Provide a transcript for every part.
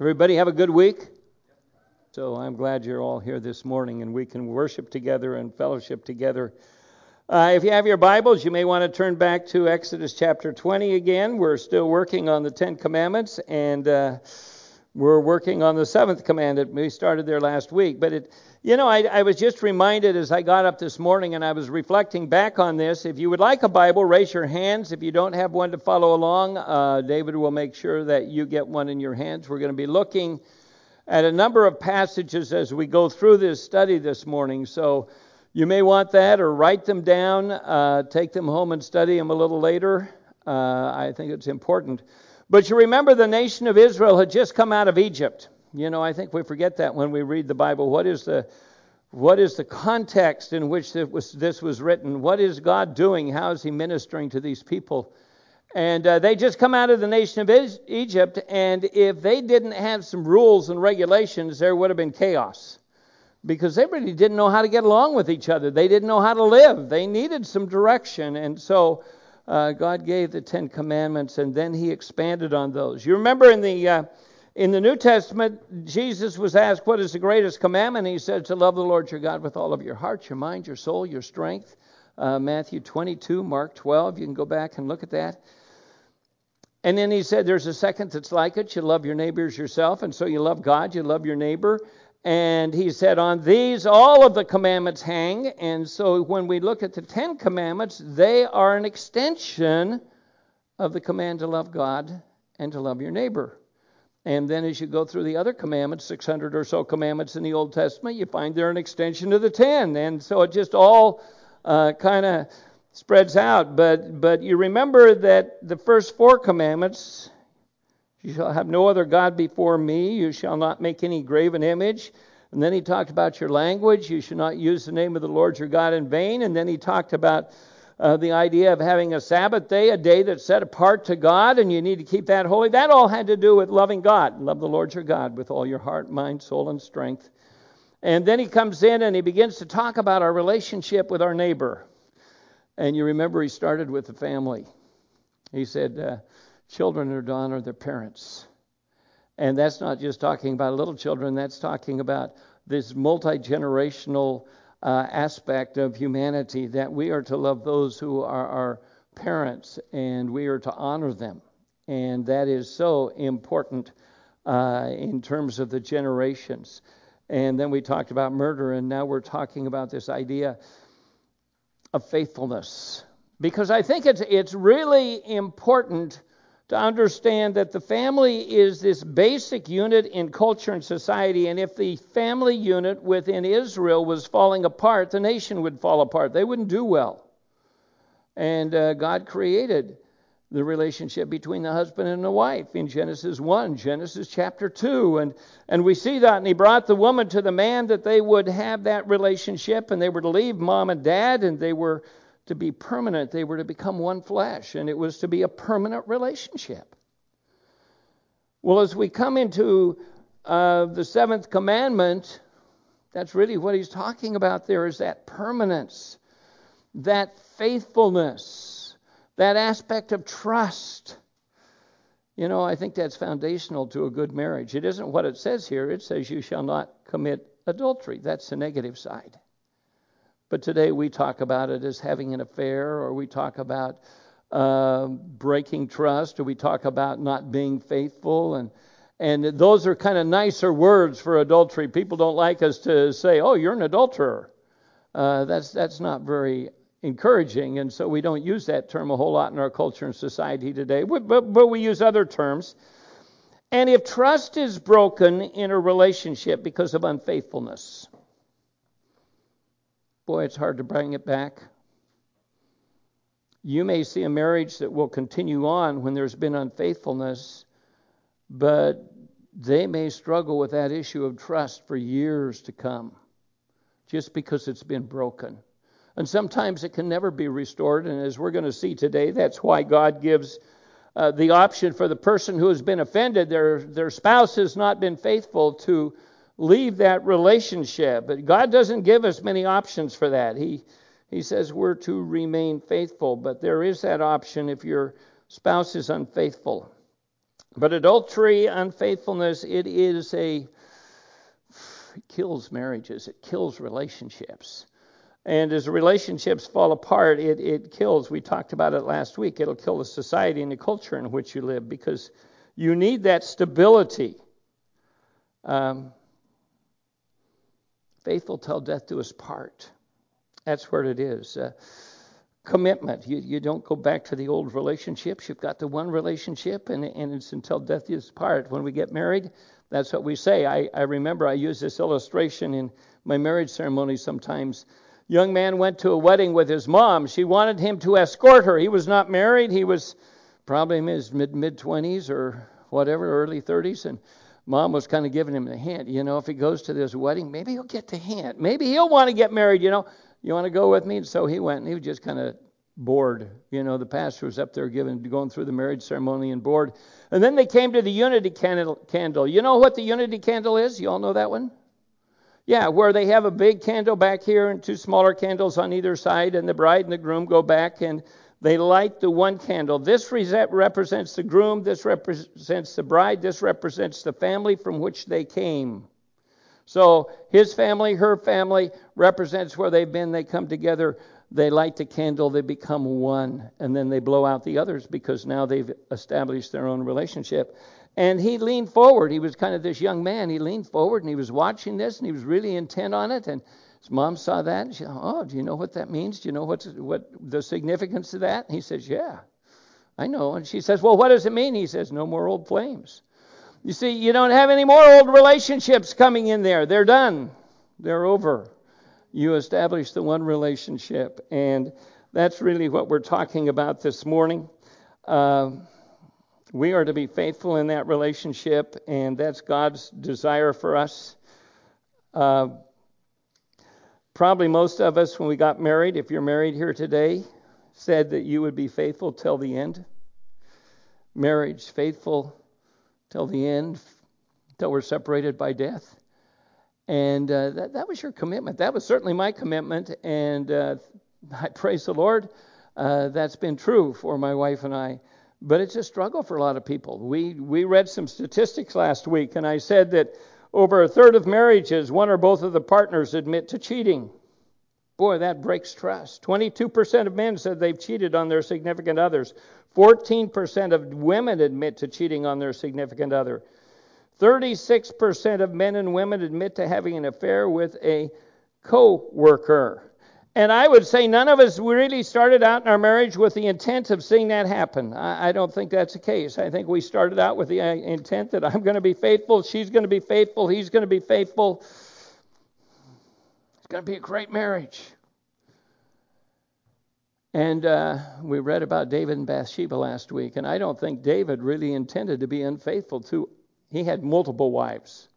Everybody have a good week? So I'm glad you're all here this morning and we can worship together and fellowship together. Uh, if you have your Bibles, you may want to turn back to Exodus chapter 20 again. We're still working on the Ten Commandments and uh, we're working on the seventh commandment. We started there last week, but it, you know, I, I, was just reminded as I got up this morning and I was reflecting back on this. If you would like a Bible, raise your hands. If you don't have one to follow along, uh, David will make sure that you get one in your hands. We're going to be looking at a number of passages as we go through this study this morning. So you may want that or write them down, uh, take them home and study them a little later. Uh, I think it's important. But you remember the nation of Israel had just come out of Egypt. You know, I think we forget that when we read the Bible. What is the what is the context in which was, this was written? What is God doing? How is He ministering to these people? And uh, they just come out of the nation of Egypt, and if they didn't have some rules and regulations, there would have been chaos. Because they really didn't know how to get along with each other. They didn't know how to live. They needed some direction. And so uh, God gave the Ten Commandments, and then He expanded on those. You remember in the uh, in the New Testament, Jesus was asked, "What is the greatest commandment?" He said, "To love the Lord your God with all of your heart, your mind, your soul, your strength." Uh, Matthew 22, Mark 12. You can go back and look at that. And then he said, "There's a second that's like it. You love your neighbors yourself, and so you love God. You love your neighbor." And he said, On these all of the commandments hang. And so when we look at the Ten Commandments, they are an extension of the command to love God and to love your neighbor. And then as you go through the other commandments, 600 or so commandments in the Old Testament, you find they're an extension of the 10. And so it just all uh, kind of spreads out. But, but you remember that the first four commandments you shall have no other God before me. You shall not make any graven image. And then he talked about your language. You should not use the name of the Lord your God in vain. And then he talked about uh, the idea of having a Sabbath day, a day that's set apart to God, and you need to keep that holy. That all had to do with loving God. Love the Lord your God with all your heart, mind, soul, and strength. And then he comes in and he begins to talk about our relationship with our neighbor. And you remember he started with the family. He said, uh, children are to honor their parents. And that's not just talking about little children, that's talking about this multi generational uh, aspect of humanity that we are to love those who are our parents and we are to honor them. And that is so important uh, in terms of the generations. And then we talked about murder, and now we're talking about this idea of faithfulness. Because I think it's, it's really important to understand that the family is this basic unit in culture and society, and if the family unit within Israel was falling apart, the nation would fall apart. They wouldn't do well. And uh, God created the relationship between the husband and the wife in Genesis 1, Genesis chapter 2. And, and we see that. And he brought the woman to the man that they would have that relationship and they were to leave mom and dad and they were to be permanent. They were to become one flesh, and it was to be a permanent relationship. Well, as we come into uh, the seventh commandment, that's really what he's talking about there is that permanence, that faithfulness, that aspect of trust. You know, I think that's foundational to a good marriage. It isn't what it says here, it says, You shall not commit adultery. That's the negative side. But today we talk about it as having an affair, or we talk about uh, breaking trust, or we talk about not being faithful. And, and those are kind of nicer words for adultery. People don't like us to say, oh, you're an adulterer. Uh, that's, that's not very encouraging, and so we don't use that term a whole lot in our culture and society today, but, but, but we use other terms. And if trust is broken in a relationship because of unfaithfulness, boy, it's hard to bring it back. You may see a marriage that will continue on when there's been unfaithfulness, but they may struggle with that issue of trust for years to come just because it's been broken. And sometimes it can never be restored. And as we're going to see today, that's why God gives uh, the option for the person who has been offended, their, their spouse has not been faithful, to leave that relationship. But God doesn't give us many options for that. He, he says we're to remain faithful, but there is that option if your spouse is unfaithful. But adultery, unfaithfulness, it is a it kills marriages, it kills relationships. And as relationships fall apart, it, it kills. We talked about it last week. It'll kill the society and the culture in which you live because you need that stability. Um, faithful till death do us part. That's where it is. Uh, commitment. You, you don't go back to the old relationships. You've got the one relationship, and, and it's until death do us part. When we get married, that's what we say. I, I remember I use this illustration in my marriage ceremony sometimes. Young man went to a wedding with his mom. She wanted him to escort her. He was not married. He was probably in his mid mid 20s or whatever, early 30s, and mom was kind of giving him the hint. You know, if he goes to this wedding, maybe he'll get the hint. Maybe he'll want to get married. You know, you want to go with me? And so he went, and he was just kind of bored. You know, the pastor was up there giving, going through the marriage ceremony and bored. And then they came to the unity candle. You know what the unity candle is? You all know that one? Yeah, where they have a big candle back here and two smaller candles on either side, and the bride and the groom go back and they light the one candle. This represents the groom, this represents the bride, this represents the family from which they came. So his family, her family represents where they've been. They come together, they light the candle, they become one, and then they blow out the others because now they've established their own relationship. And he leaned forward. He was kind of this young man. He leaned forward and he was watching this and he was really intent on it. And his mom saw that and she said, Oh, do you know what that means? Do you know what's, what the significance of that? And he says, Yeah, I know. And she says, Well, what does it mean? He says, No more old flames. You see, you don't have any more old relationships coming in there. They're done, they're over. You establish the one relationship. And that's really what we're talking about this morning. Uh, we are to be faithful in that relationship, and that's God's desire for us. Uh, Probably most of us, when we got married, if you're married here today, said that you would be faithful till the end. Marriage, faithful till the end, till we're separated by death. And uh, that, that was your commitment. That was certainly my commitment. And uh, I praise the Lord. Uh, that's been true for my wife and I. But it's a struggle for a lot of people. We, we read some statistics last week, and I said that over a third of marriages, one or both of the partners admit to cheating. Boy, that breaks trust. 22% of men said they've cheated on their significant others. 14% of women admit to cheating on their significant other. 36% of men and women admit to having an affair with a co worker. And I would say none of us really started out in our marriage with the intent of seeing that happen. I, I don't think that's the case. I think we started out with the uh, intent that I'm going to be faithful, she's going to be faithful, he's going to be faithful. It's going to be a great marriage. And uh, we read about David and Bathsheba last week, and I don't think David really intended to be unfaithful to. He had multiple wives.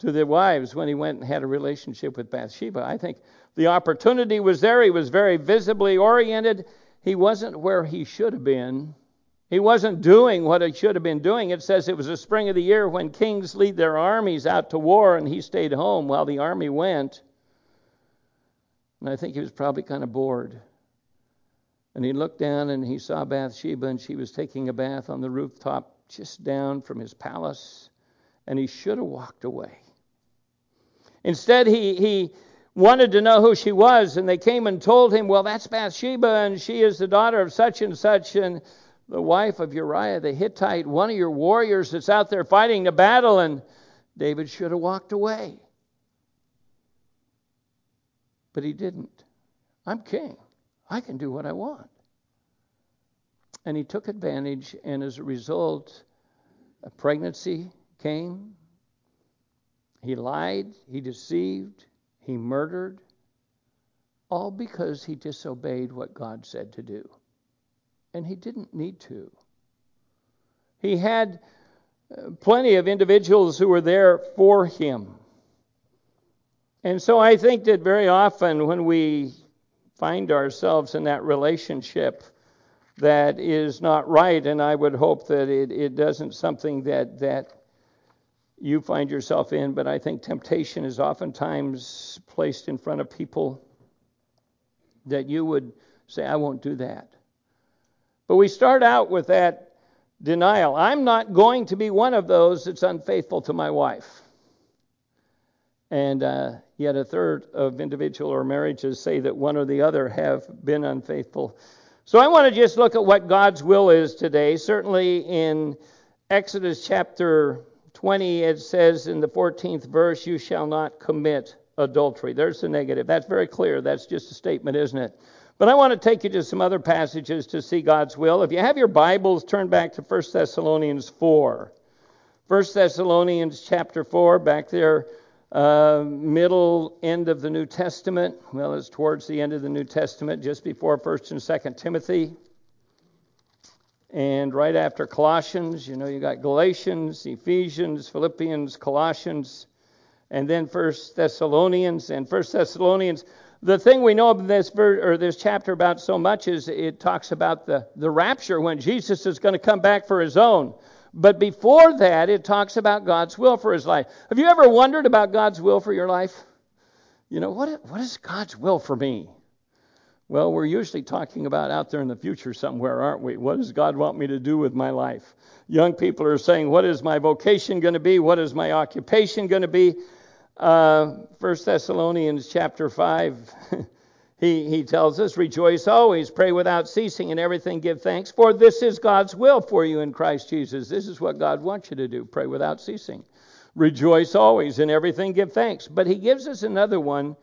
To the wives when he went and had a relationship with Bathsheba. I think the opportunity was there. He was very visibly oriented. He wasn't where he should have been. He wasn't doing what he should have been doing. It says it was the spring of the year when kings lead their armies out to war, and he stayed home while the army went. And I think he was probably kind of bored. And he looked down and he saw Bathsheba, and she was taking a bath on the rooftop just down from his palace, and he should have walked away. Instead, he, he wanted to know who she was, and they came and told him, Well, that's Bathsheba, and she is the daughter of such and such, and the wife of Uriah the Hittite, one of your warriors that's out there fighting the battle, and David should have walked away. But he didn't. I'm king. I can do what I want. And he took advantage, and as a result, a pregnancy came. He lied, he deceived, he murdered, all because he disobeyed what God said to do. And he didn't need to. He had uh, plenty of individuals who were there for him. And so I think that very often when we find ourselves in that relationship that is not right, and I would hope that it, it doesn't something that, that you find yourself in, but I think temptation is oftentimes placed in front of people that you would say, I won't do that. But we start out with that denial. I'm not going to be one of those that's unfaithful to my wife. And uh, yet, a third of individual or marriages say that one or the other have been unfaithful. So, I want to just look at what God's will is today. Certainly, in Exodus chapter 20, it says in the 14th verse, You shall not commit adultery. There's the negative. That's very clear. That's just a statement, isn't it? But I want to take you to some other passages to see God's will. If you have your Bibles, turn back to 1 Thessalonians 4. 1 Thessalonians chapter 4, back there, uh, middle end of the New Testament. Well, it's towards the end of the New Testament, just before 1st and 2nd Timothy. And right after Colossians, you know, you got Galatians, Ephesians, Philippians, Colossians, and then First Thessalonians. And First Thessalonians the thing we know of this ver- or this chapter about so much is it talks about the, the rapture when Jesus is going to come back for his own. But before that, it talks about God's will for his life. Have you ever wondered about God's will for your life? You know, what, what is God's will for me? Well, we're usually talking about out there in the future somewhere, aren't we? What does God want me to do with my life? Young people are saying, What is my vocation going to be? What is my occupation going to be? Uh, 1 Thessalonians chapter 5, he, he tells us, Rejoice always, pray without ceasing, and everything give thanks, for this is God's will for you in Christ Jesus. This is what God wants you to do pray without ceasing. Rejoice always, in everything give thanks. But he gives us another one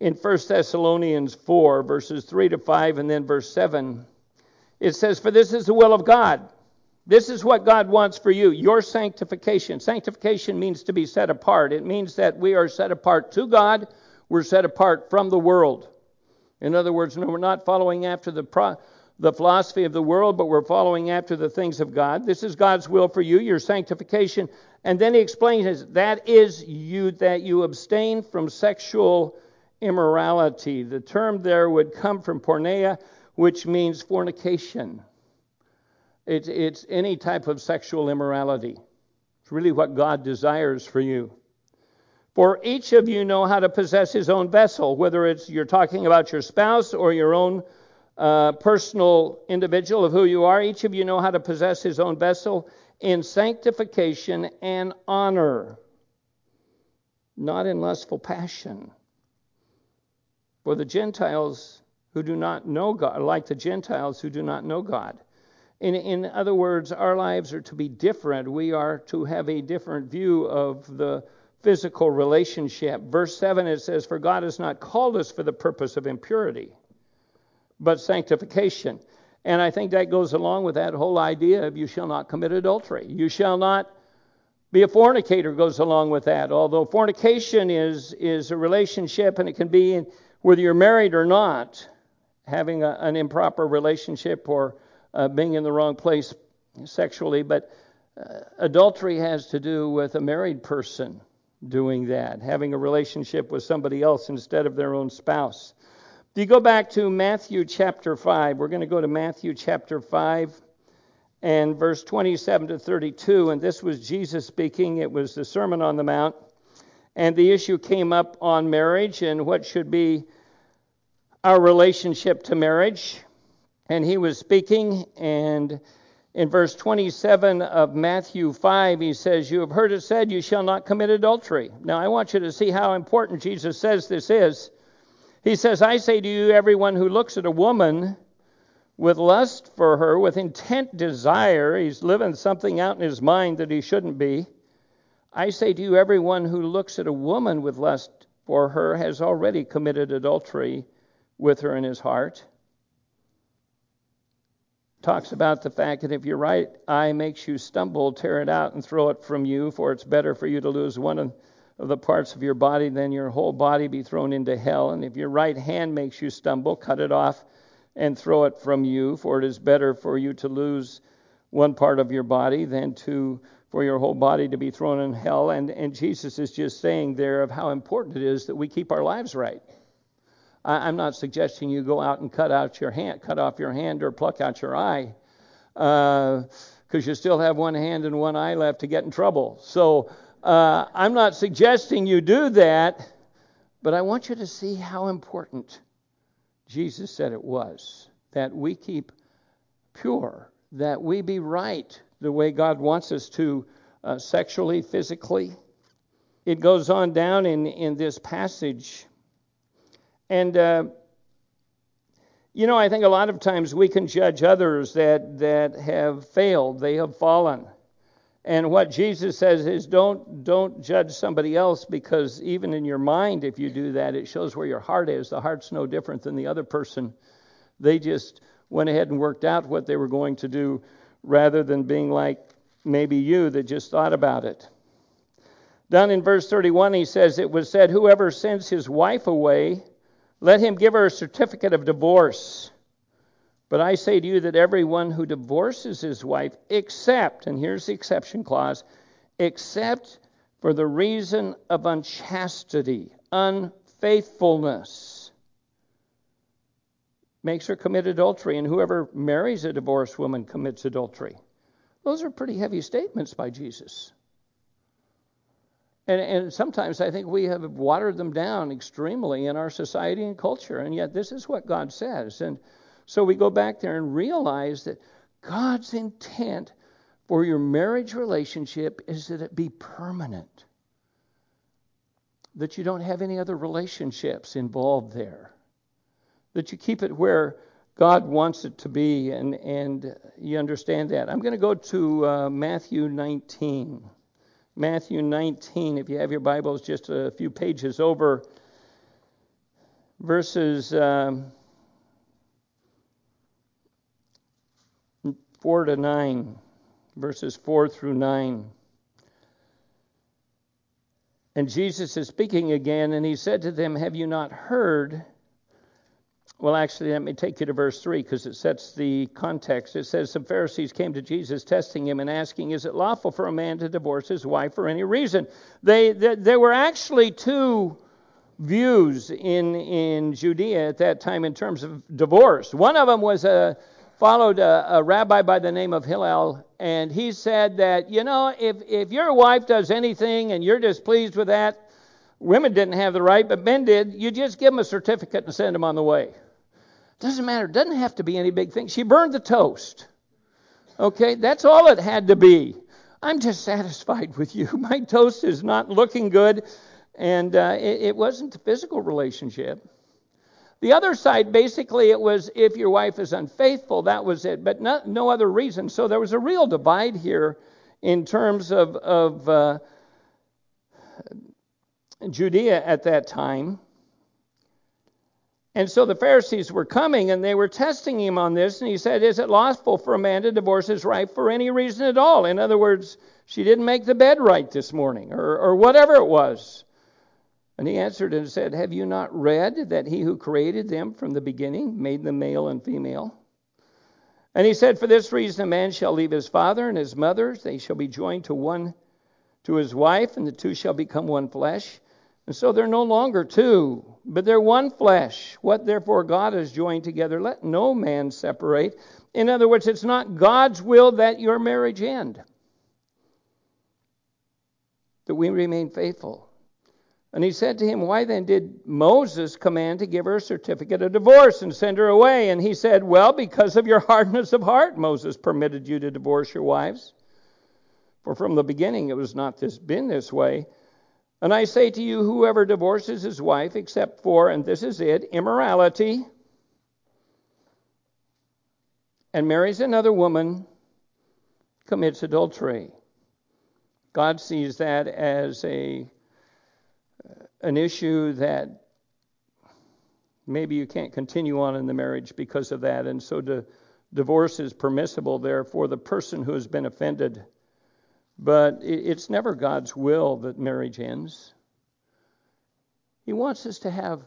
in 1 Thessalonians 4, verses 3 to 5, and then verse 7. It says, For this is the will of God this is what God wants for you your sanctification. Sanctification means to be set apart, it means that we are set apart to God, we're set apart from the world. In other words, no, we're not following after the, pro- the philosophy of the world, but we're following after the things of God. This is God's will for you, your sanctification. And then he explains that is you that you abstain from sexual immorality. The term there would come from porneia, which means fornication. It's, it's any type of sexual immorality. It's really what God desires for you. For each of you know how to possess his own vessel, whether it's you're talking about your spouse or your own uh, personal individual of who you are. Each of you know how to possess his own vessel in sanctification and honor, not in lustful passion. For the Gentiles who do not know God, like the Gentiles who do not know God. In, in other words, our lives are to be different. We are to have a different view of the physical relationship. Verse 7 it says, For God has not called us for the purpose of impurity, but sanctification. And I think that goes along with that whole idea of you shall not commit adultery. You shall not be a fornicator goes along with that. Although fornication is, is a relationship and it can be whether you're married or not, having a, an improper relationship or uh, being in the wrong place sexually, but uh, adultery has to do with a married person doing that, having a relationship with somebody else instead of their own spouse. If you go back to Matthew chapter 5, we're going to go to Matthew chapter 5 and verse 27 to 32, and this was Jesus speaking. It was the Sermon on the Mount. And the issue came up on marriage and what should be our relationship to marriage. And he was speaking, and in verse 27 of Matthew 5, he says, You have heard it said, You shall not commit adultery. Now, I want you to see how important Jesus says this is. He says, I say to you, everyone who looks at a woman with lust for her, with intent desire, he's living something out in his mind that he shouldn't be. I say to you, everyone who looks at a woman with lust for her has already committed adultery with her in his heart talks about the fact that if your right eye makes you stumble, tear it out and throw it from you, for it's better for you to lose one of the parts of your body than your whole body be thrown into hell. And if your right hand makes you stumble, cut it off and throw it from you, for it is better for you to lose one part of your body than to for your whole body to be thrown in hell. And, and Jesus is just saying there of how important it is that we keep our lives right. I, am not suggesting you go out and cut out your hand, cut off your hand, or pluck out your eye, because uh, you still have one hand and one eye left to get in trouble. So uh, I'm not suggesting you do that, but I want you to see how important Jesus said it was that we keep pure that we be right the way God wants us to uh, sexually, physically. It goes on down in, in this passage. And, uh, you know, I think a lot of times we can judge others that, that have failed, they have fallen. And what Jesus says is don't don't judge somebody else because even in your mind if you do that it shows where your heart is. The heart's no different than the other person. They just went ahead and worked out what they were going to do rather than being like maybe you that just thought about it. Down in verse 31 he says it was said whoever sends his wife away let him give her a certificate of divorce. But I say to you that everyone who divorces his wife, except, and here's the exception clause, except for the reason of unchastity, unfaithfulness, makes her commit adultery, and whoever marries a divorced woman commits adultery. Those are pretty heavy statements by Jesus. And, and, sometimes I think we have watered them down extremely in our society and culture, and yet this is what God says. And so we go back there and realize that God's intent for your marriage relationship is that it be permanent, that you don't have any other relationships involved there, that you keep it where God wants it to be, and, and you understand that. I'm going to go to uh, Matthew 19. Matthew 19, if you have your Bibles just a few pages over, verses. Um, 4 to 9, verses 4 through 9. And Jesus is speaking again, and he said to them, Have you not heard? Well, actually, let me take you to verse 3 because it sets the context. It says, Some Pharisees came to Jesus, testing him and asking, Is it lawful for a man to divorce his wife for any reason? They, they, there were actually two views in, in Judea at that time in terms of divorce. One of them was a followed a, a, rabbi by the name of Hillel, and he said that, you know, if, if your wife does anything and you're displeased with that, women didn't have the right, but men did, you just give them a certificate and send them on the way. Doesn't matter. Doesn't have to be any big thing. She burned the toast. Okay, that's all it had to be. I'm just satisfied with you. My toast is not looking good, and uh, it, it wasn't a physical relationship. The other side, basically, it was if your wife is unfaithful, that was it, but no, no other reason. So there was a real divide here in terms of, of uh, Judea at that time. And so the Pharisees were coming and they were testing him on this. And he said, Is it lawful for a man to divorce his wife for any reason at all? In other words, she didn't make the bed right this morning, or, or whatever it was. And he answered and said, Have you not read that he who created them from the beginning made them male and female? And he said, For this reason a man shall leave his father and his mother, they shall be joined to one to his wife, and the two shall become one flesh. And so they're no longer two, but they're one flesh. What therefore God has joined together, let no man separate. In other words, it's not God's will that your marriage end. That we remain faithful. And he said to him, Why then did Moses command to give her a certificate of divorce and send her away? And he said, Well, because of your hardness of heart, Moses permitted you to divorce your wives. For from the beginning it was not this, been this way. And I say to you, whoever divorces his wife, except for, and this is it, immorality, and marries another woman, commits adultery. God sees that as a an issue that maybe you can't continue on in the marriage because of that. And so the divorce is permissible there for the person who has been offended. But it's never God's will that marriage ends. He wants us to have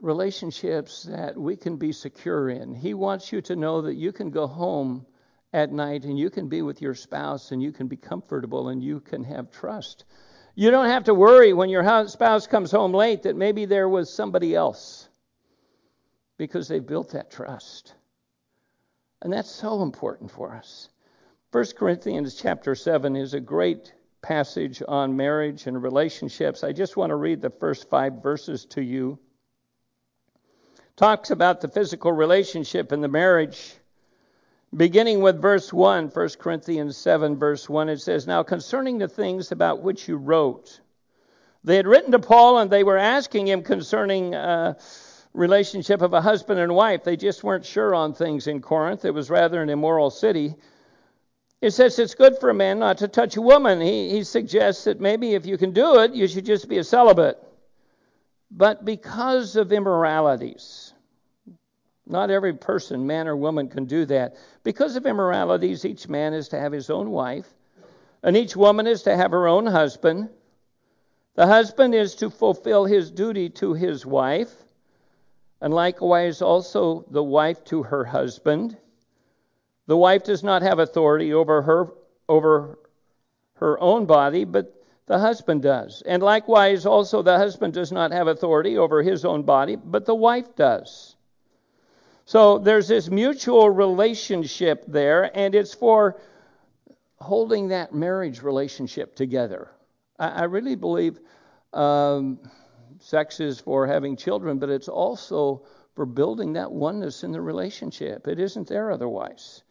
relationships that we can be secure in. He wants you to know that you can go home at night and you can be with your spouse and you can be comfortable and you can have trust. You don't have to worry when your spouse comes home late that maybe there was somebody else because they've built that trust. And that's so important for us. 1 Corinthians chapter 7 is a great passage on marriage and relationships. I just want to read the first 5 verses to you. Talks about the physical relationship in the marriage Beginning with verse 1, 1 Corinthians 7, verse 1, it says, Now concerning the things about which you wrote, they had written to Paul and they were asking him concerning uh, relationship of a husband and wife. They just weren't sure on things in Corinth. It was rather an immoral city. It says it's good for a man not to touch a woman. He, he suggests that maybe if you can do it, you should just be a celibate. But because of immoralities, not every person, man or woman, can do that. Because of immoralities, each man is to have his own wife, and each woman is to have her own husband. The husband is to fulfill his duty to his wife, and likewise also the wife to her husband. The wife does not have authority over her over her own body, but the husband does. And likewise also the husband does not have authority over his own body, but the wife does. So there's this mutual relationship there, and it's for holding that marriage relationship together. I, I really believe um, sex is for having children, but it's also for building that oneness in the relationship. It isn't there otherwise.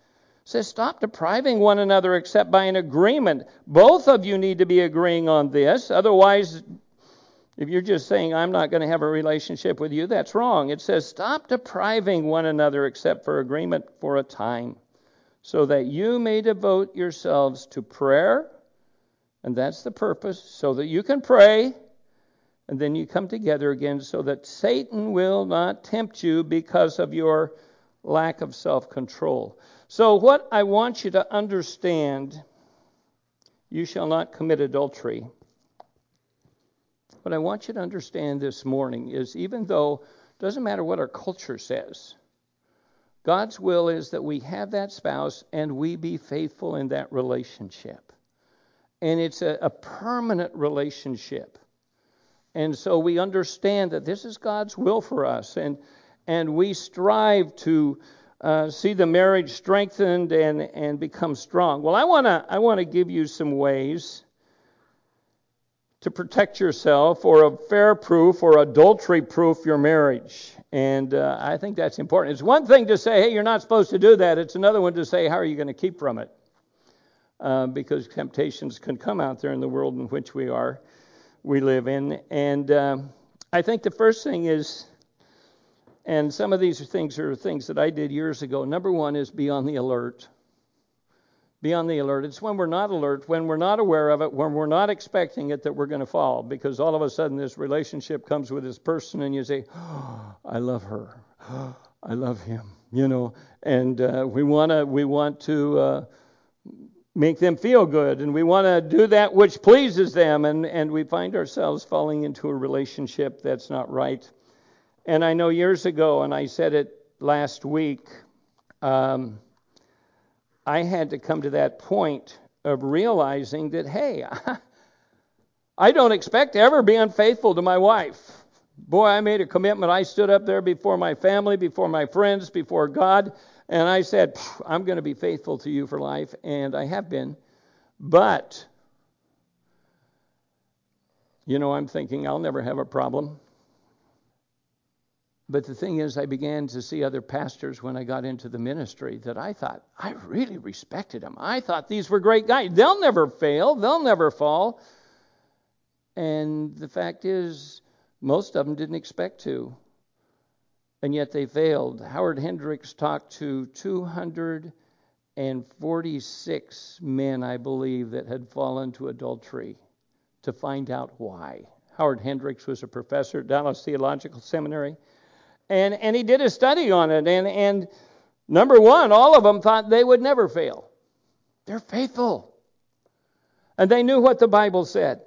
Says, stop depriving one another except by an agreement. Both of you need to be agreeing on this. Otherwise, if you're just saying, I'm not going to have a relationship with you, that's wrong. It says, stop depriving one another except for agreement for a time, so that you may devote yourselves to prayer. And that's the purpose, so that you can pray, and then you come together again, so that Satan will not tempt you because of your lack of self control. So, what I want you to understand you shall not commit adultery. What I want you to understand this morning is even though it doesn't matter what our culture says, God's will is that we have that spouse and we be faithful in that relationship. And it's a, a permanent relationship. And so we understand that this is God's will for us. And, and we strive to uh, see the marriage strengthened and, and become strong. Well, I want to I wanna give you some ways to protect yourself or a fair proof or adultery proof your marriage. And uh, I think that's important. It's one thing to say, hey, you're not supposed to do that. It's another one to say, how are you going to keep from it? Uh, because temptations can come out there in the world in which we are, we live in. And um, I think the first thing is, and some of these things are things that I did years ago. Number one is be on the alert be on the alert. It's when we're not alert, when we're not aware of it, when we're not expecting it that we're going to fall. Because all of a sudden this relationship comes with this person and you say, oh, I love her. Oh, I love him. You know, and uh, we want to we want to uh, make them feel good, and we want to do that which pleases them, and and we find ourselves falling into a relationship that's not right. And I know years ago, and I said it last week. Um, I had to come to that point of realizing that, hey, I don't expect to ever be unfaithful to my wife. Boy, I made a commitment. I stood up there before my family, before my friends, before God, and I said, I'm going to be faithful to you for life, and I have been. But, you know, I'm thinking I'll never have a problem. But the thing is, I began to see other pastors when I got into the ministry that I thought I really respected them. I thought these were great guys. They'll never fail, they'll never fall. And the fact is, most of them didn't expect to. And yet they failed. Howard Hendricks talked to 246 men, I believe, that had fallen to adultery to find out why. Howard Hendricks was a professor at Dallas Theological Seminary. And, and he did a study on it. And, and number one, all of them thought they would never fail. They're faithful. And they knew what the Bible said.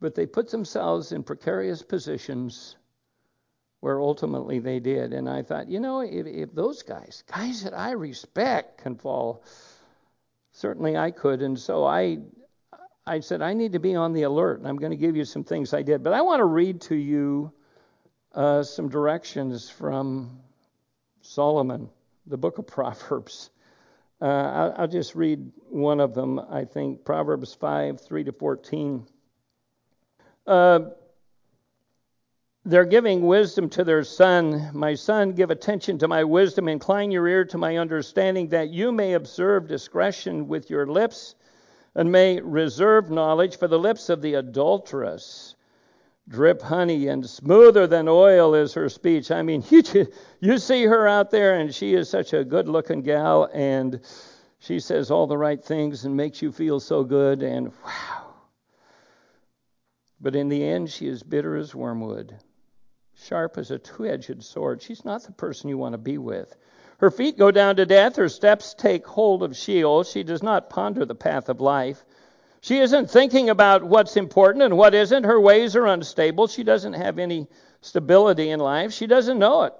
But they put themselves in precarious positions where ultimately they did. And I thought, you know, if, if those guys, guys that I respect, can fall, certainly I could. And so I, I said, I need to be on the alert. And I'm going to give you some things I did. But I want to read to you uh, some directions from Solomon, the book of Proverbs. Uh, I'll, I'll, just read one of them, I think Proverbs 5 3 to 14. Uh, they're giving wisdom to their son. My son, give attention to my wisdom, incline your ear to my understanding, that you may observe discretion with your lips, and may reserve knowledge for the lips of the adulteress. Drip honey, and smoother than oil is her speech. I mean, you, you see her out there, and she is such a good looking gal, and she says all the right things and makes you feel so good, and wow. But in the end, she is bitter as wormwood, sharp as a two edged sword. She's not the person you want to be with. Her feet go down to death, her steps take hold of Sheol. She does not ponder the path of life. She isn't thinking about what's important and what isn't. Her ways are unstable. She doesn't have any stability in life. She doesn't know it.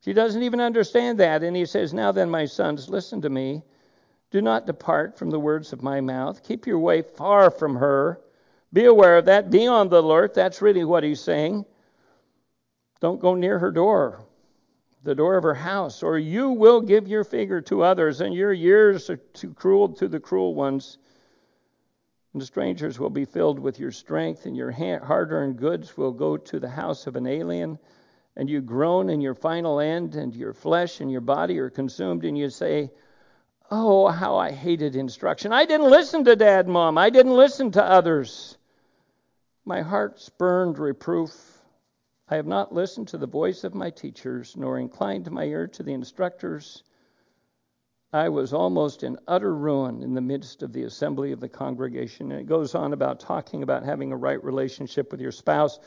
She doesn't even understand that. And he says, Now then, my sons, listen to me. Do not depart from the words of my mouth. Keep your way far from her. Be aware of that. Be on the alert. That's really what he's saying. Don't go near her door, the door of her house, or you will give your finger to others, and your years are too cruel to the cruel ones. And the strangers will be filled with your strength, and your hard earned goods will go to the house of an alien. And you groan in your final end, and your flesh and your body are consumed, and you say, Oh, how I hated instruction. I didn't listen to dad, mom. I didn't listen to others. My heart spurned reproof. I have not listened to the voice of my teachers, nor inclined my ear to the instructors. I was almost in utter ruin in the midst of the assembly of the congregation. And it goes on about talking about having a right relationship with your spouse.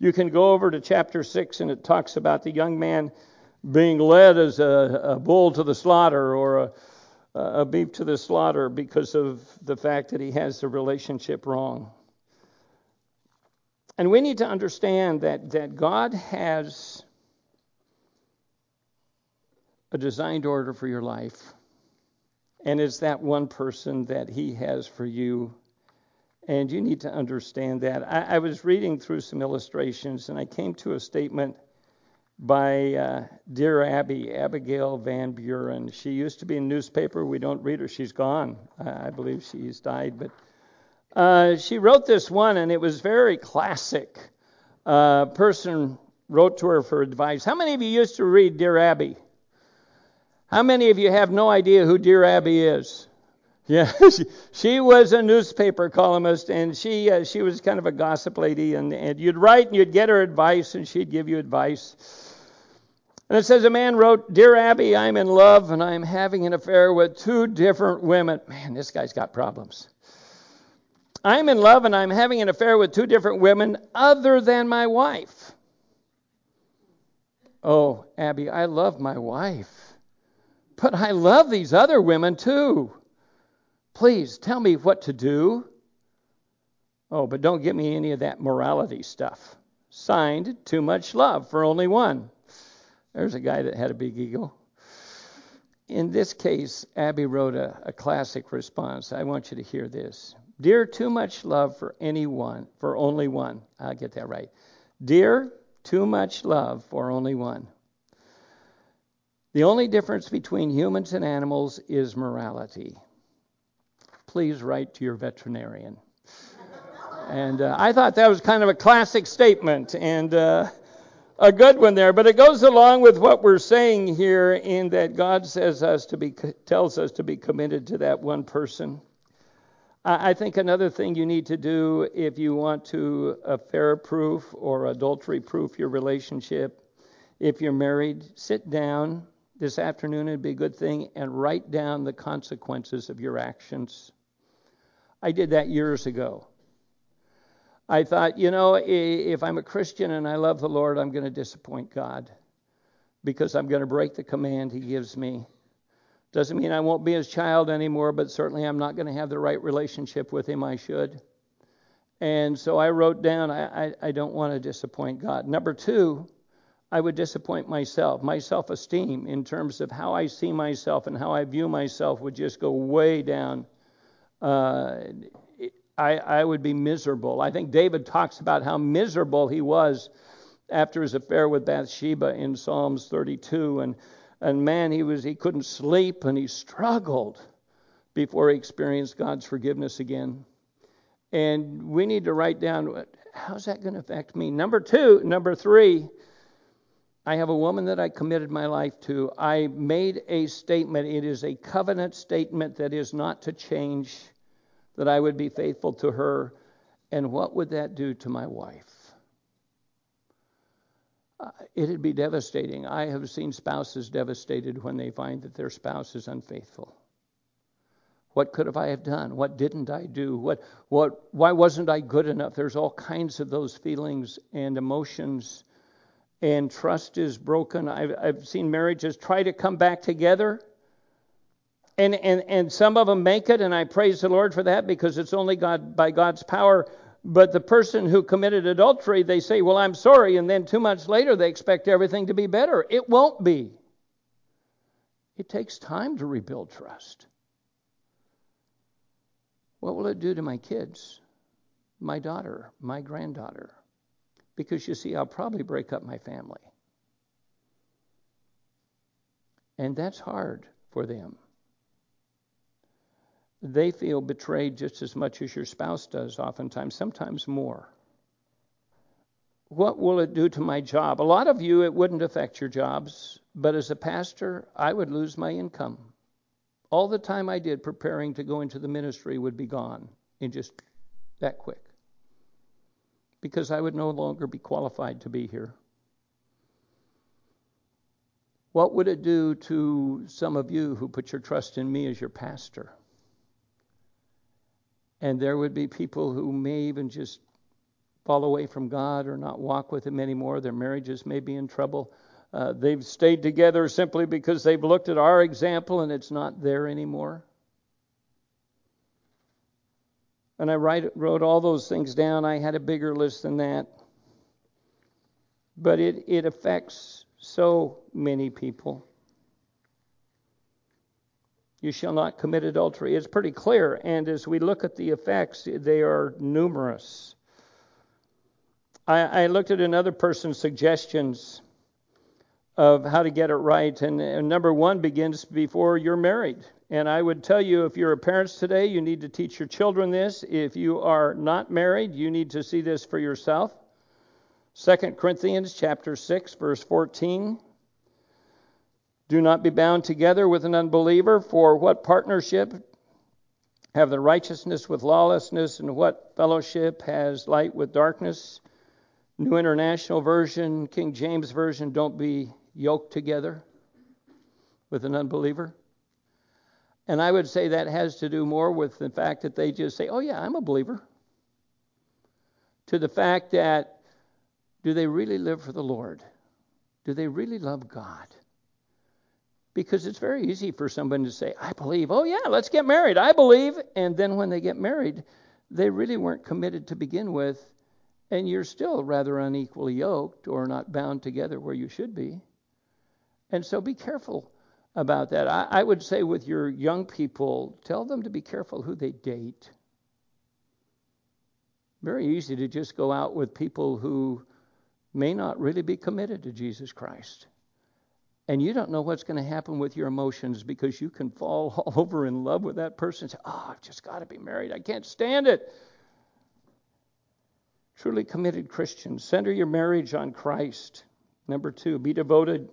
You can go over to chapter 6, and it talks about the young man being led as a, a bull to the slaughter or a, a beef to the slaughter because of the fact that he has the relationship wrong. And we need to understand that, that God has a designed order for your life. And it's that one person that He has for you. And you need to understand that. I, I was reading through some illustrations and I came to a statement by uh, Dear Abby, Abigail Van Buren. She used to be in newspaper. We don't read her. She's gone. I believe she's died. But uh, she wrote this one, and it was very classic. A uh, person wrote to her for advice. How many of you used to read Dear Abby? How many of you have no idea who Dear Abby is? Yeah, she, was a newspaper columnist, and she uh, she was kind of a gossip lady, and, and you'd write and you'd get her advice, and she'd give you advice. And it says a man wrote, "Dear Abby, I'm in love, and I'm having an affair with two different women." Man, this guy's got problems. I'm in love and I'm having an affair with two different women other than my wife. Oh, Abby, I love my wife, but I love these other women too. Please tell me what to do. Oh, but don't give me any of that morality stuff. Signed, too much love for only one. There's a guy that had a big ego. In this case, Abby wrote a, a classic response. I want you to hear this. Dear, too much love for anyone, for only one. I'll get that right. Dear, too much love for only one. The only difference between humans and animals is morality. Please write to your veterinarian. and uh, I thought that was kind of a classic statement and uh, a good one there. But it goes along with what we're saying here in that God says us to be tells us to be committed to that one person. I think another thing you need to do if you want to affair proof or adultery proof your relationship, if you're married, sit down this afternoon, it'd be a good thing, and write down the consequences of your actions. I did that years ago. I thought, you know, if I'm a Christian and I love the Lord, I'm going to disappoint God because I'm going to break the command He gives me. Doesn't mean I won't be his child anymore, but certainly I'm not going to have the right relationship with him I should. And so I wrote down, I, I, I don't want to disappoint God. Number two, I would disappoint myself. My self esteem, in terms of how I see myself and how I view myself, would just go way down. Uh, I, I would be miserable. I think David talks about how miserable he was after his affair with Bathsheba in Psalms 32. And and man, he was he couldn't sleep and he struggled before he experienced God's forgiveness again. And we need to write down how's that going to affect me? Number two, number three, I have a woman that I committed my life to. I made a statement. It is a covenant statement that is not to change, that I would be faithful to her. And what would that do to my wife? Uh, it'd be devastating. I have seen spouses devastated when they find that their spouse is unfaithful. What could have I have done? What didn't I do? What, what, why wasn't I good enough? There's all kinds of those feelings and emotions, and trust is broken. I've, I've seen marriages try to come back together, and, and, and some of them make it, and I praise the Lord for that because it's only God by God's power. But the person who committed adultery, they say, Well, I'm sorry, and then two months later they expect everything to be better. It won't be. It takes time to rebuild trust. What will it do to my kids, my daughter, my granddaughter? Because you see, I'll probably break up my family. And that's hard for them. They feel betrayed just as much as your spouse does, oftentimes, sometimes more. What will it do to my job? A lot of you, it wouldn't affect your jobs, but as a pastor, I would lose my income. All the time I did preparing to go into the ministry would be gone in just that quick. Because I would no longer be qualified to be here. What would it do to some of you who put your trust in me as your pastor? And there would be people who may even just fall away from God or not walk with Him anymore. Their marriages may be in trouble. Uh, they've stayed together simply because they've looked at our example and it's not there anymore. And I write, wrote all those things down. I had a bigger list than that. But it, it affects so many people. You shall not commit adultery. It's pretty clear. And as we look at the effects, they are numerous. I, I looked at another person's suggestions of how to get it right. And, and, number one begins before you're married. And I would tell you if you're a parent today, you need to teach your children this. If you are not married, you need to see this for yourself. 2 Corinthians chapter 6 verse 14 Do not be bound together with an unbeliever for what partnership have the righteousness with lawlessness and what fellowship has light with darkness New International Version King James Version don't be yoked together with an unbeliever. And I would say that has to do more with the fact that they just say, oh, yeah, I'm a believer, to the fact that do they really live for the Lord? Do they really love God? Because it's very easy for someone to say, I believe, oh, yeah, let's get married. I believe. And then when they get married, they really weren't committed to begin with, and you're still rather unequally yoked or not bound together where you should be. And so be careful about that. I, I, would say with your young people, tell them to be careful who they date. Very easy to just go out with people who may not really be committed to Jesus Christ. And you don't know what's going to happen with your emotions because you can fall all over in love with that person say, Oh, I've just got to be married. I can't stand it. Truly committed Christians, center your marriage on Christ. Number two, be devoted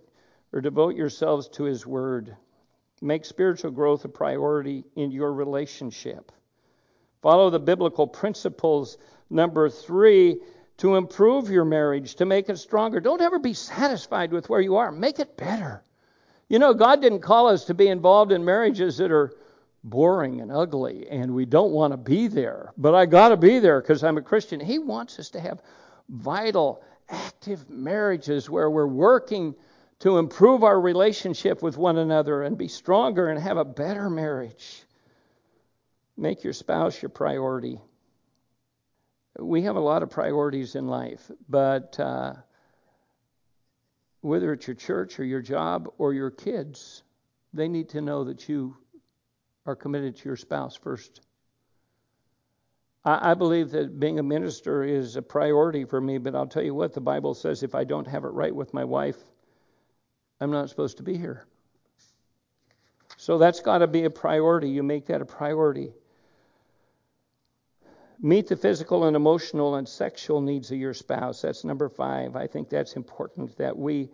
or devote yourselves to His Word. Make spiritual growth a priority in your relationship. Follow the biblical principles. Number three, to improve your marriage, to make it stronger. Don't ever be satisfied with where you are, make it better. You know, God didn't call us to be involved in marriages that are boring and ugly, and we don't want to be there. But I got to be there because I'm a Christian. He wants us to have vital, active marriages where we're working to improve our relationship with one another and be stronger and have a better marriage. Make your spouse your priority. We have a lot of priorities in life, but uh, whether it's your church or your job or your kids, they need to know that you are committed to your spouse first. I, I believe that being a minister is a priority for me, but I'll tell you what, the Bible says if I don't have it right with my wife, I'm not supposed to be here. So that's got to be a priority. You make that a priority. Meet the physical and emotional and sexual needs of your spouse. That's number five. I think that's important that we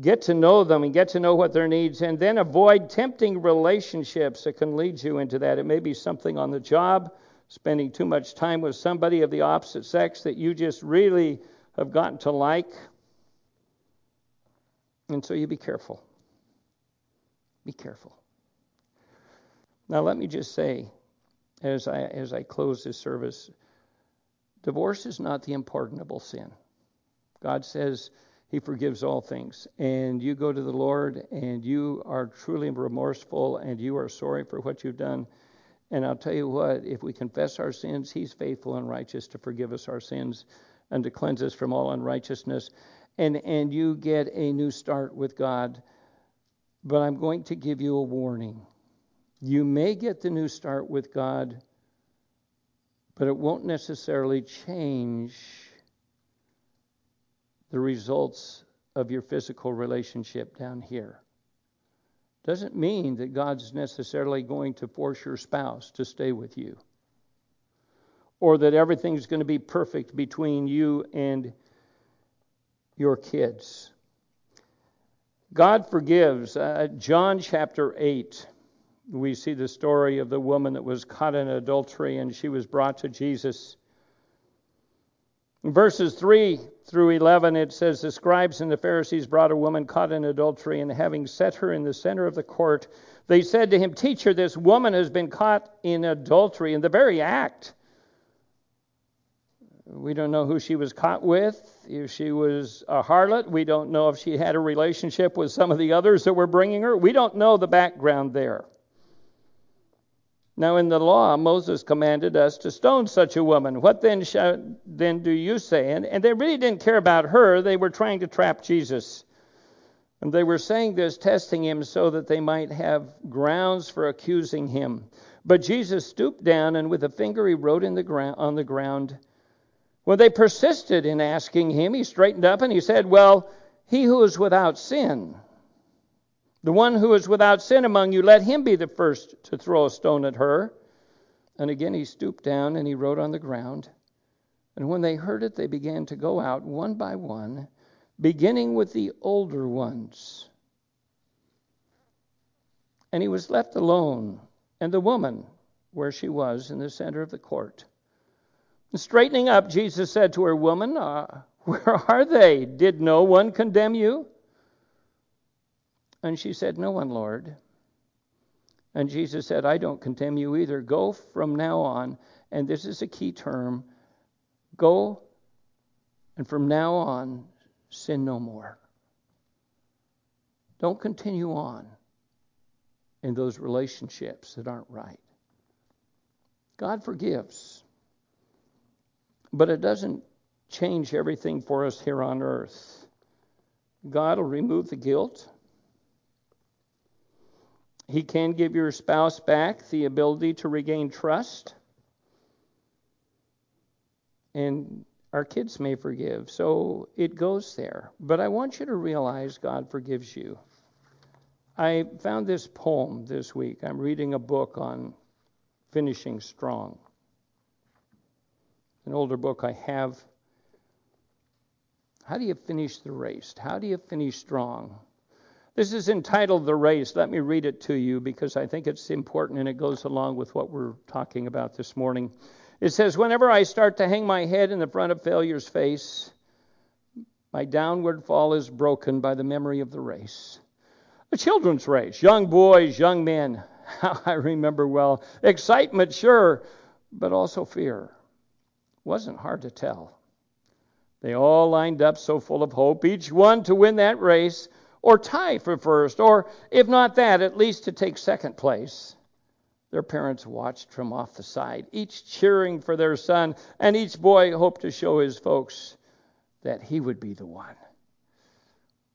get to know them and get to know what their needs and then avoid tempting relationships that can lead you into that. It may be something on the job, spending too much time with somebody of the opposite sex that you just really have gotten to like. And so you be careful. Be careful. Now let me just say as I as I close this service, divorce is not the unpardonable sin. God says he forgives all things. And you go to the Lord and you are truly remorseful and you are sorry for what you've done. And I'll tell you what, if we confess our sins, he's faithful and righteous to forgive us our sins and to cleanse us from all unrighteousness. And and you get a new start with God. But I'm going to give you a warning. You may get the new start with God, but it won't necessarily change the results of your physical relationship down here. Doesn't mean that God's necessarily going to force your spouse to stay with you or that everything's going to be perfect between you and your kids. God forgives. Uh, John chapter 8, we see the story of the woman that was caught in adultery and she was brought to Jesus. In verses 3 through 11, it says, The scribes and the Pharisees brought a woman caught in adultery, and having set her in the center of the court, they said to him, Teacher, this woman has been caught in adultery in the very act. We don't know who she was caught with, if she was a harlot. We don't know if she had a relationship with some of the others that were bringing her. We don't know the background there. Now, in the law, Moses commanded us to stone such a woman. What then, shall, then do you say? And, and they really didn't care about her. They were trying to trap Jesus. And they were saying this, testing him so that they might have grounds for accusing him. But Jesus stooped down and with a finger he wrote in the ground, on the ground. When they persisted in asking him, he straightened up and he said, Well, he who is without sin the one who is without sin among you, let him be the first to throw a stone at her. And again he stooped down and he wrote on the ground. And when they heard it, they began to go out one by one, beginning with the older ones. And he was left alone, and the woman where she was in the center of the court. And straightening up, Jesus said to her, Woman, uh, where are they? Did no one condemn you? And she said, No one, Lord. And Jesus said, I don't condemn you either. Go from now on, and this is a key term go, and from now on, sin no more. Don't continue on in those relationships that aren't right. God forgives, but it doesn't change everything for us here on earth. God will remove the guilt. He can give your spouse back the ability to regain trust. And our kids may forgive. So it goes there. But I want you to realize God forgives you. I found this poem this week. I'm reading a book on finishing strong. An older book I have. How do you finish the race? How do you finish strong? This is entitled The Race. Let me read it to you because I think it's important and it goes along with what we're talking about this morning. It says, Whenever I start to hang my head in the front of failure's face, my downward fall is broken by the memory of the race. A children's race, young boys, young men. How I remember well. Excitement, sure, but also fear. Wasn't hard to tell. They all lined up so full of hope, each one to win that race or tie for first, or if not that, at least to take second place. Their parents watched from off the side, each cheering for their son, and each boy hoped to show his folks that he would be the one.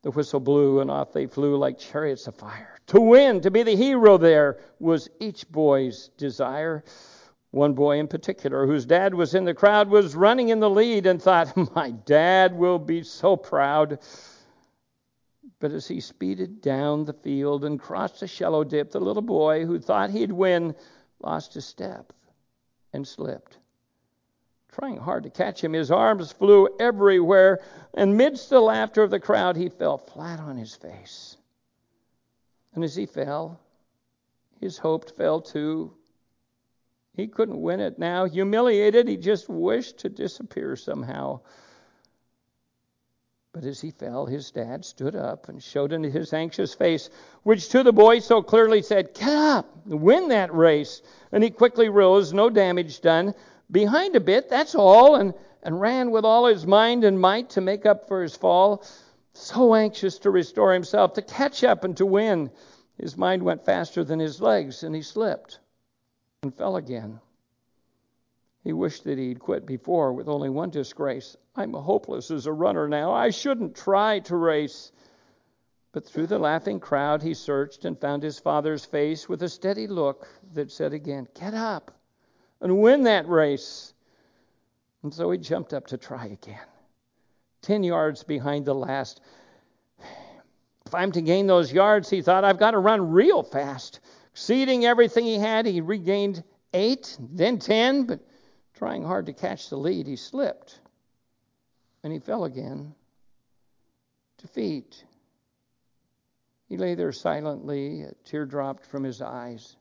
The whistle blew, and off they flew like chariots of fire. To win, to be the hero there, was each boy's desire. One boy in particular, whose dad was in the crowd, was running in the lead and thought, My dad will be so proud. But as he speeded down the field and crossed a shallow dip, the little boy who thought he'd win lost his step and slipped. trying hard to catch him. His arms flew everywhere. And midst the laughter of the crowd, he fell flat on his face. And as he fell, his hope fell too. He couldn't win it now. Humiliated, he just wished to disappear somehow. But as he fell, his dad stood up and showed in his anxious face, which to the boy so clearly said, Get up, win that race. And he quickly rose, no damage done, behind a bit, that's all, and, and ran with all his mind and might to make up for his fall, so anxious to restore himself, to catch up and to win. His mind went faster than his legs, and he slipped and fell again. He wished that he'd quit before with only one disgrace. I'm hopeless as a runner now. I shouldn't try to race. But through the laughing crowd, he searched and found his father's face with a steady look that said again, Get up and win that race. And so he jumped up to try again. Ten yards behind the last. If I'm to gain those yards, he thought, I've got to run real fast. Exceeding everything he had, he regained eight, then ten, but trying hard to catch the lead, he slipped. And he fell again. Defeat. He lay there silently, a tear dropped from his eyes.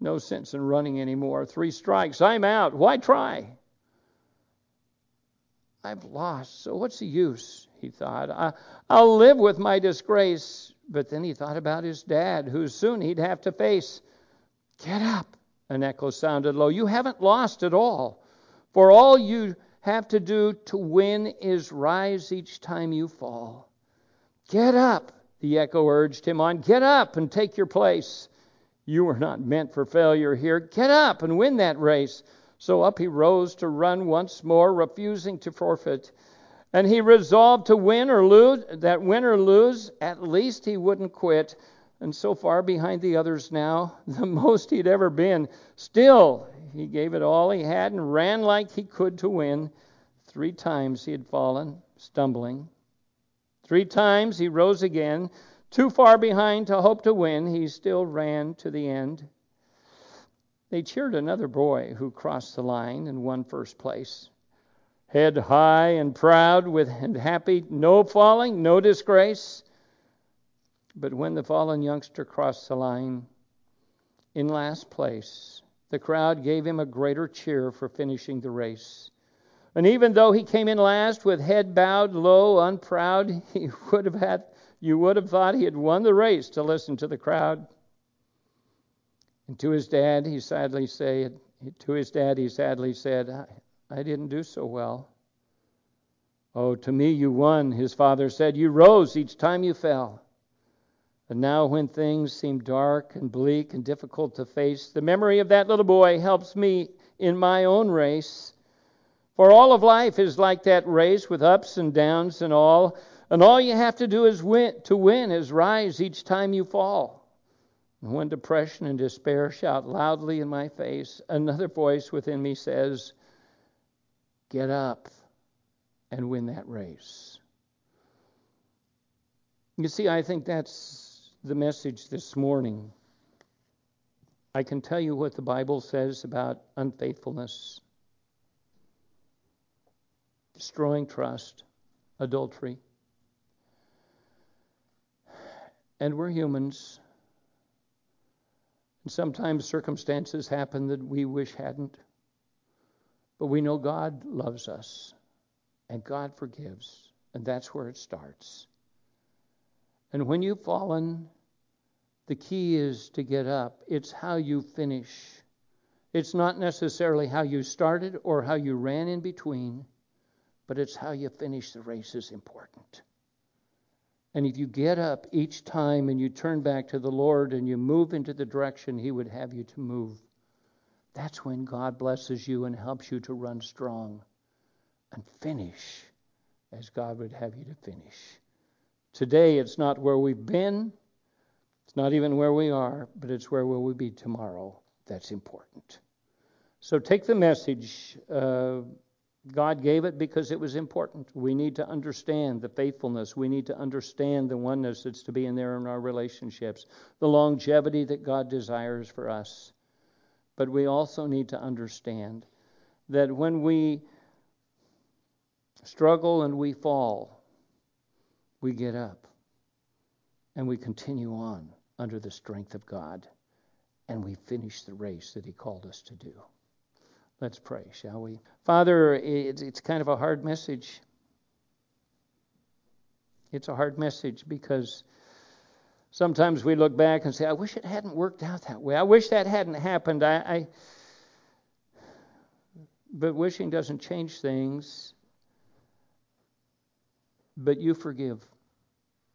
No sense in running anymore. Three strikes. I'm out. Why try? I've lost, so what's the use? He thought. I, I'll live with my disgrace. But then he thought about his dad, who soon he'd have to face. Get up. An echo sounded low. You haven't lost at all. For all you have to do to win is rise each time you fall. Get up, the echo urged him on. Get up and take your place. You were not meant for failure here. Get up and win that race. So up he rose to run once more, refusing to forfeit. And he resolved to win or lose, that win or lose, at least he wouldn't quit and so far behind the others now, the most he'd ever been. Still, he gave it all he had and ran like he could to win. Three times he had fallen, stumbling. Three times he rose again. Too far behind to hope to win, he still ran to the end. They cheered another boy who crossed the line and won first place. Head high and proud with and happy, no falling, no disgrace. But when the fallen youngster crossed the line in last place, the crowd gave him a greater cheer for finishing the race. And even though he came in last with head bowed low, unproud, he would have had you would have thought he had won the race to listen to the crowd. And to his dad, he sadly said, to his dad, he sadly said, I, didn't do so well. Oh, to me you won, his father said. You rose each time you fell. And now, when things seem dark and bleak and difficult to face, the memory of that little boy helps me in my own race. For all of life is like that race with ups and downs and all. And all you have to do is win, to win is rise each time you fall. And when depression and despair shout loudly in my face, another voice within me says, Get up and win that race. You see, I think that's the message this morning, I can tell you what the Bible says about unfaithfulness, destroying trust, adultery. And we're humans. And sometimes circumstances happen that we wish hadn't. But we know God loves us and God forgives. And that's where it starts. And when you've fallen, the key is to get up. It's how you finish. It's not necessarily how you started or how you ran in between, but it's how you finish the race is important. And if you get up each time and you turn back to the Lord and you move into the direction He would have you to move, that's when God blesses you and helps you to run strong and finish as God would have you to finish. Today, it's not where we've been, it's not even where we are, but it's where will we be tomorrow. That's important. So take the message. Uh, God gave it because it was important. We need to understand the faithfulness. We need to understand the oneness that's to be in there in our relationships, the longevity that God desires for us. But we also need to understand that when we struggle and we fall, we get up and we continue on under the strength of God and we finish the race that He called us to do. Let's pray, shall we? Father, it's kind of a hard message. It's a hard message because sometimes we look back and say, I wish it hadn't worked out that way. I wish that hadn't happened. I, I but wishing doesn't change things. But you forgive.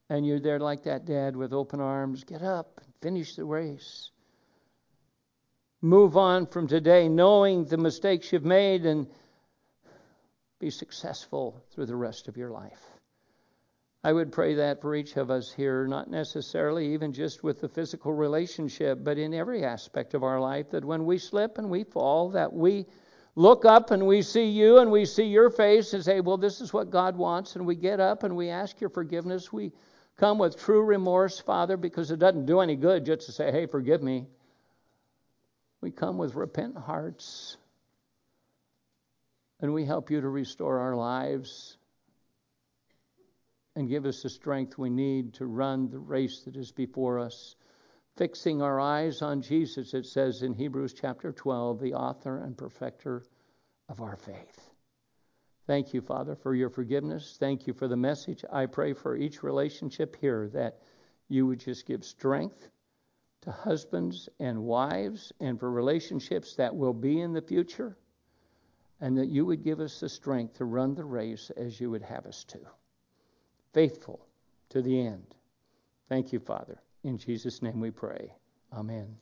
And you're there like that dad with open arms. Get up, and finish the race. Move on from today knowing the mistakes you've made and be successful through the rest of your life. I would pray that for each of us here, not necessarily even just with the physical relationship, but in every aspect of our life, that when we slip and we fall, that we look up and we see you and we see your face and say, Well, this is what God wants. And we get up and we ask your forgiveness. We come with true remorse, Father, because it doesn't do any good just to say, Hey, forgive me. We come with repentant hearts and we help you to restore our lives and give us the strength we need to run the race that is before us. Fixing our eyes on Jesus, it says in Hebrews chapter 12, the author and perfecter of our faith. Thank you, Father, for your forgiveness. Thank you for the message. I pray for each relationship here that you would just give strength to husbands and wives and for relationships that will be in the future, and that you would give us the strength to run the race as you would have us to faithful to the end. Thank you, Father. In Jesus' name we pray. Amen.